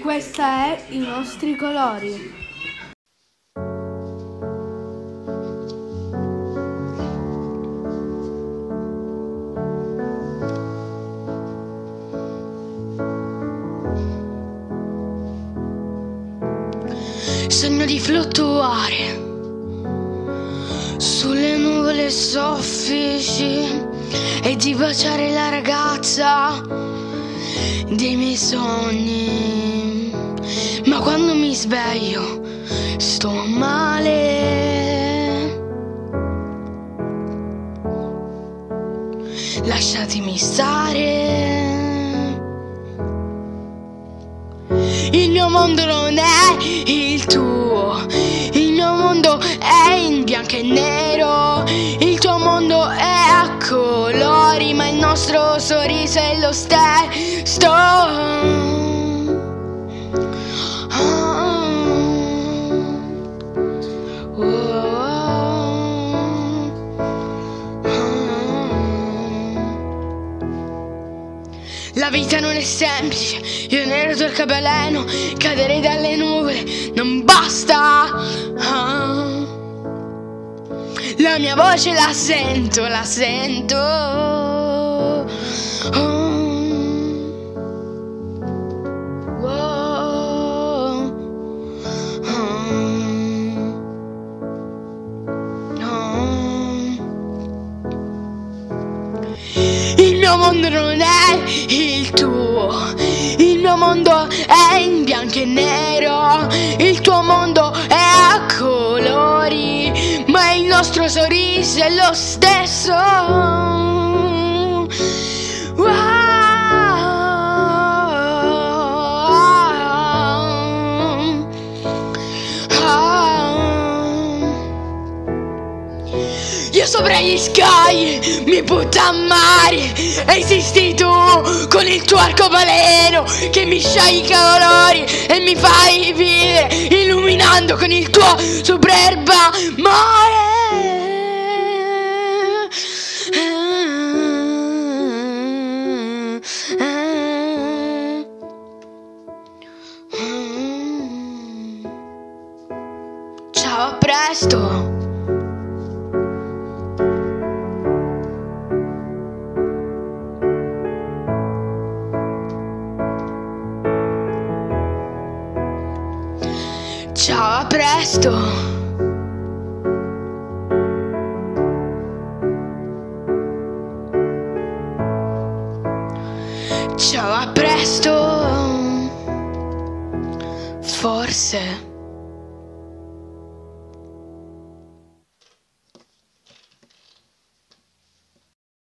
Questa è i nostri colori. Sogno di fluttuare sulle nuvole soffici e di baciare la ragazza dei miei sogni. Sveglio sto male. Lasciatemi stare. Il mio mondo non è il tuo, il mio mondo è in bianco e nero, il tuo mondo è a colori, ma il nostro sorriso è lo stesso. La vita non è semplice, io nero il cabeleno, caderei dalle nuvole, non basta. Ah. La mia voce la sento, la sento. Oh. Mio mondo non è il tuo, il mio mondo è in bianco e nero, il tuo mondo è a colori, ma il nostro sorriso è lo stesso. Io sopra gli sky mi butto a mare Esisti tu con il tuo arcobaleno Che mi sciogli i colori e mi fai vivere Illuminando con il tuo superba mare Ciao, a presto! Ciao, a presto! Ciao, a presto! Forse.